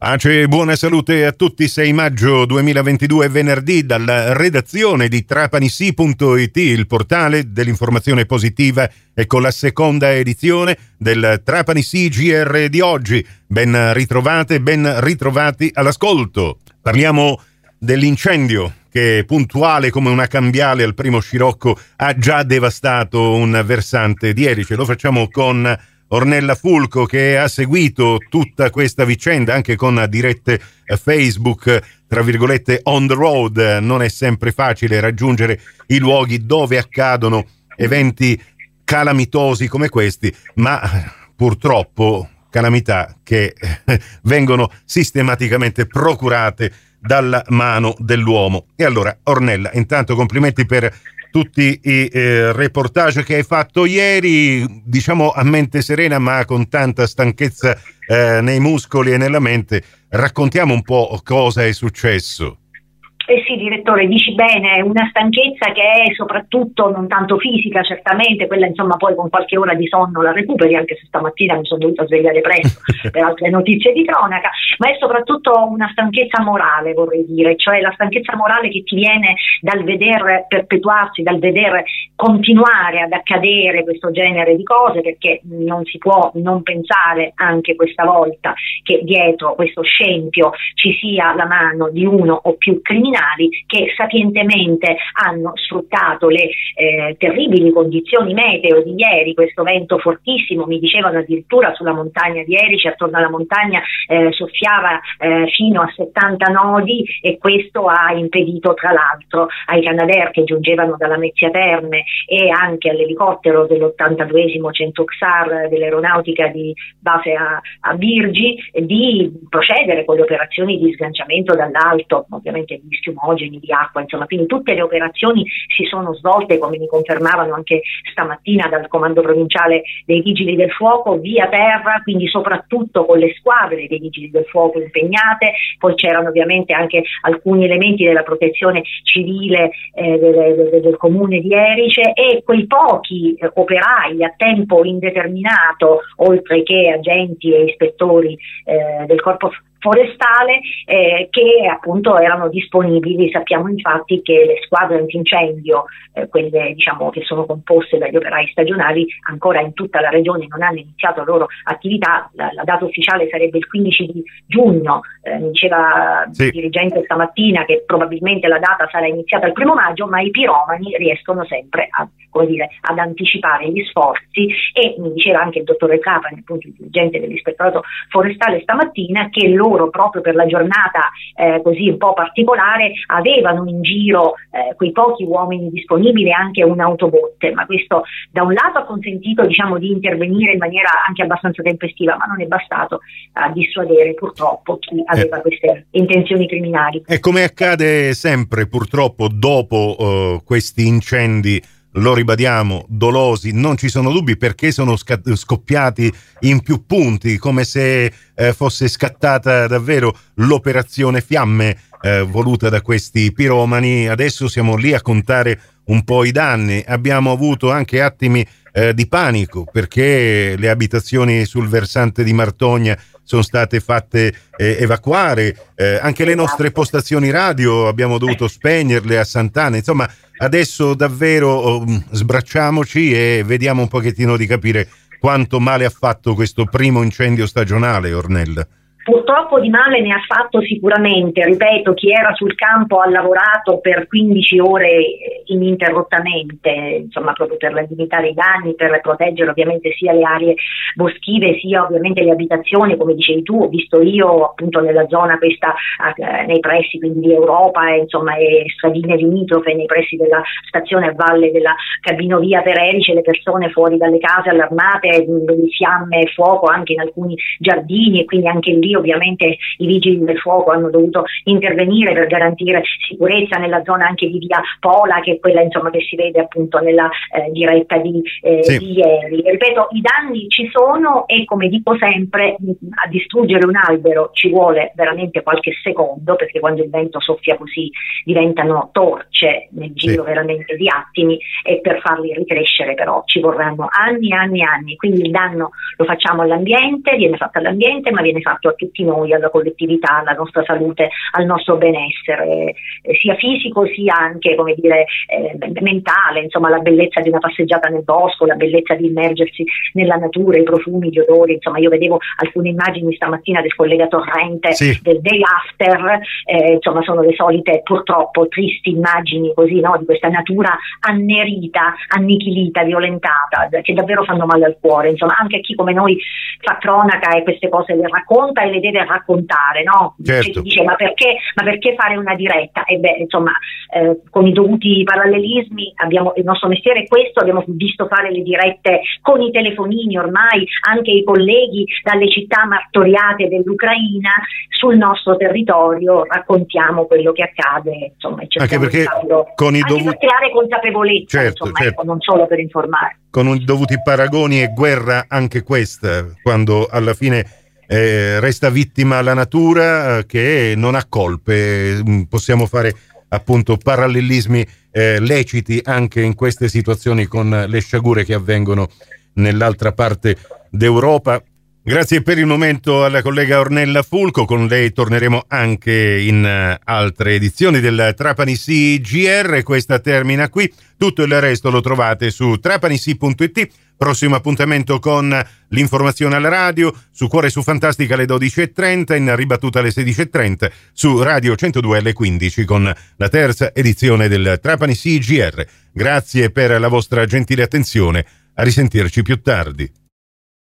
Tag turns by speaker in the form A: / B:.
A: Pace e buona salute a tutti. 6 maggio 2022, venerdì, dalla redazione di trapanisi.it, il portale dell'informazione positiva e con la seconda edizione del Trapanisi GR di oggi. Ben ritrovate, ben ritrovati all'ascolto. Parliamo dell'incendio che puntuale come una cambiale al primo scirocco ha già devastato un versante di Erice. Lo facciamo con Ornella Fulco che ha seguito tutta questa vicenda anche con dirette Facebook, tra virgolette, on the road. Non è sempre facile raggiungere i luoghi dove accadono eventi calamitosi come questi, ma purtroppo calamità che vengono sistematicamente procurate dalla mano dell'uomo. E allora, Ornella, intanto complimenti per tutti i eh, reportage che hai fatto ieri, diciamo a mente serena ma con tanta stanchezza eh, nei muscoli e nella mente. Raccontiamo un po' cosa è successo.
B: Eh sì, direttore, dici bene, una stanchezza che è soprattutto non tanto fisica, certamente, quella insomma poi con qualche ora di sonno la recuperi, anche se stamattina mi sono dovuta svegliare presto per altre notizie di cronaca, ma è soprattutto una stanchezza morale, vorrei dire, cioè la stanchezza morale che ti viene dal vedere perpetuarsi, dal vedere continuare ad accadere questo genere di cose, perché non si può non pensare anche questa volta che dietro questo scempio ci sia la mano di uno o più criminali criminali che sapientemente hanno sfruttato le eh, terribili condizioni meteo di ieri, questo vento fortissimo, mi dicevano addirittura sulla montagna di Erice, attorno alla montagna eh, soffiava eh, fino a 70 nodi e questo ha impedito tra l'altro ai Canadair che giungevano dalla Mezzia Terme e anche all'elicottero dell'82esimo Centoxar dell'aeronautica di base a, a Birgi di procedere con le operazioni di sganciamento dall'alto, ovviamente di rischio fumogeni, di acqua, insomma, quindi tutte le operazioni si sono svolte, come mi confermavano anche stamattina dal comando provinciale dei Vigili del Fuoco, via terra, quindi soprattutto con le squadre dei Vigili del Fuoco impegnate, poi c'erano ovviamente anche alcuni elementi della protezione civile eh, del, del, del, comune di Erice e quei pochi eh, operai a tempo indeterminato, oltre che agenti e ispettori eh, del corpo forestale eh, che appunto erano disponibili. Sappiamo infatti che le squadre antincendio, eh, quelle diciamo, che sono composte dagli operai stagionali, ancora in tutta la regione non hanno iniziato la loro attività. La, la data ufficiale sarebbe il 15 di giugno, eh, mi diceva sì. il dirigente stamattina che probabilmente la data sarà iniziata il primo maggio, ma i piromani riescono sempre a, dire, ad anticipare gli sforzi e mi diceva anche il dottore Capani, appunto il dirigente dell'ispettorato forestale stamattina, che loro loro proprio per la giornata eh, così un po' particolare avevano in giro eh, quei pochi uomini disponibili anche un'autobotte, ma questo da un lato ha consentito diciamo, di intervenire in maniera anche abbastanza tempestiva, ma non è bastato a dissuadere purtroppo chi aveva eh. queste intenzioni criminali.
A: E come accade sempre purtroppo dopo uh, questi incendi lo ribadiamo, dolosi, non ci sono dubbi perché sono scoppiati in più punti, come se eh, fosse scattata davvero l'operazione fiamme eh, voluta da questi piromani. Adesso siamo lì a contare un po' i danni. Abbiamo avuto anche attimi eh, di panico perché le abitazioni sul versante di Martogna sono state fatte eh, evacuare, eh, anche le nostre postazioni radio abbiamo dovuto spegnerle a Sant'Anna, insomma adesso davvero um, sbracciamoci e vediamo un pochettino di capire quanto male ha fatto questo primo incendio stagionale, Ornella.
B: Purtroppo di male ne ha fatto sicuramente, ripeto, chi era sul campo ha lavorato per 15 ore ininterrottamente, insomma proprio per limitare i danni, per proteggere ovviamente sia le aree boschive sia ovviamente le abitazioni, come dicevi tu, ho visto io appunto nella zona questa eh, nei pressi quindi di Europa e insomma e stradine limitrofe nei pressi della stazione a valle della cabinovia per Erice, le persone fuori dalle case allarmate, fiamme e fuoco anche in alcuni giardini e quindi anche lì ovviamente i vigili del fuoco hanno dovuto intervenire per garantire sicurezza nella zona anche di via Pola, che è quella insomma, che si vede appunto nella eh, diretta di, eh, sì. di ieri. Ripeto, i danni ci sono e come dico sempre, a distruggere un albero ci vuole veramente qualche secondo, perché quando il vento soffia così diventano torce nel giro sì. veramente di attimi e per farli ricrescere però ci vorranno anni e anni e anni. Quindi il danno lo facciamo all'ambiente, viene fatto all'ambiente, ma viene fatto tutti noi, alla collettività, alla nostra salute, al nostro benessere, eh, sia fisico sia anche come dire, eh, mentale, insomma la bellezza di una passeggiata nel bosco, la bellezza di immergersi nella natura, i profumi, gli odori, insomma io vedevo alcune immagini stamattina del collega Torrente sì. del day after, eh, insomma sono le solite purtroppo tristi immagini così no, di questa natura annerita, annichilita, violentata, che davvero fanno male al cuore, insomma anche chi come noi fa cronaca e queste cose le racconta e le deve raccontare, no?
A: Certo. Cioè,
B: dice ma perché, ma perché, fare una diretta? E beh, insomma, eh, con i dovuti parallelismi abbiamo, il nostro mestiere è questo, abbiamo visto fare le dirette con i telefonini ormai, anche i colleghi dalle città martoriate dell'Ucraina sul nostro territorio raccontiamo quello che accade, insomma,
A: anche perché con i dovuti...
B: per creare consapevolezza,
A: certo,
B: insomma,
A: certo.
B: Ecco, non solo per informare.
A: Con i dovuti paragoni è guerra anche questa, quando alla fine eh, resta vittima la natura eh, che non ha colpe, mm, possiamo fare appunto parallelismi eh, leciti anche in queste situazioni con le sciagure che avvengono nell'altra parte d'Europa. Grazie per il momento alla collega Ornella Fulco, con lei torneremo anche in uh, altre edizioni del Trapani CGR, questa termina qui, tutto il resto lo trovate su trapanisi.it, prossimo appuntamento con l'informazione alla radio, su Cuore su Fantastica alle 12.30, in ribattuta alle 16.30, su Radio 102 alle 15 con la terza edizione del Trapani CGR. Grazie per la vostra gentile attenzione, a risentirci più tardi.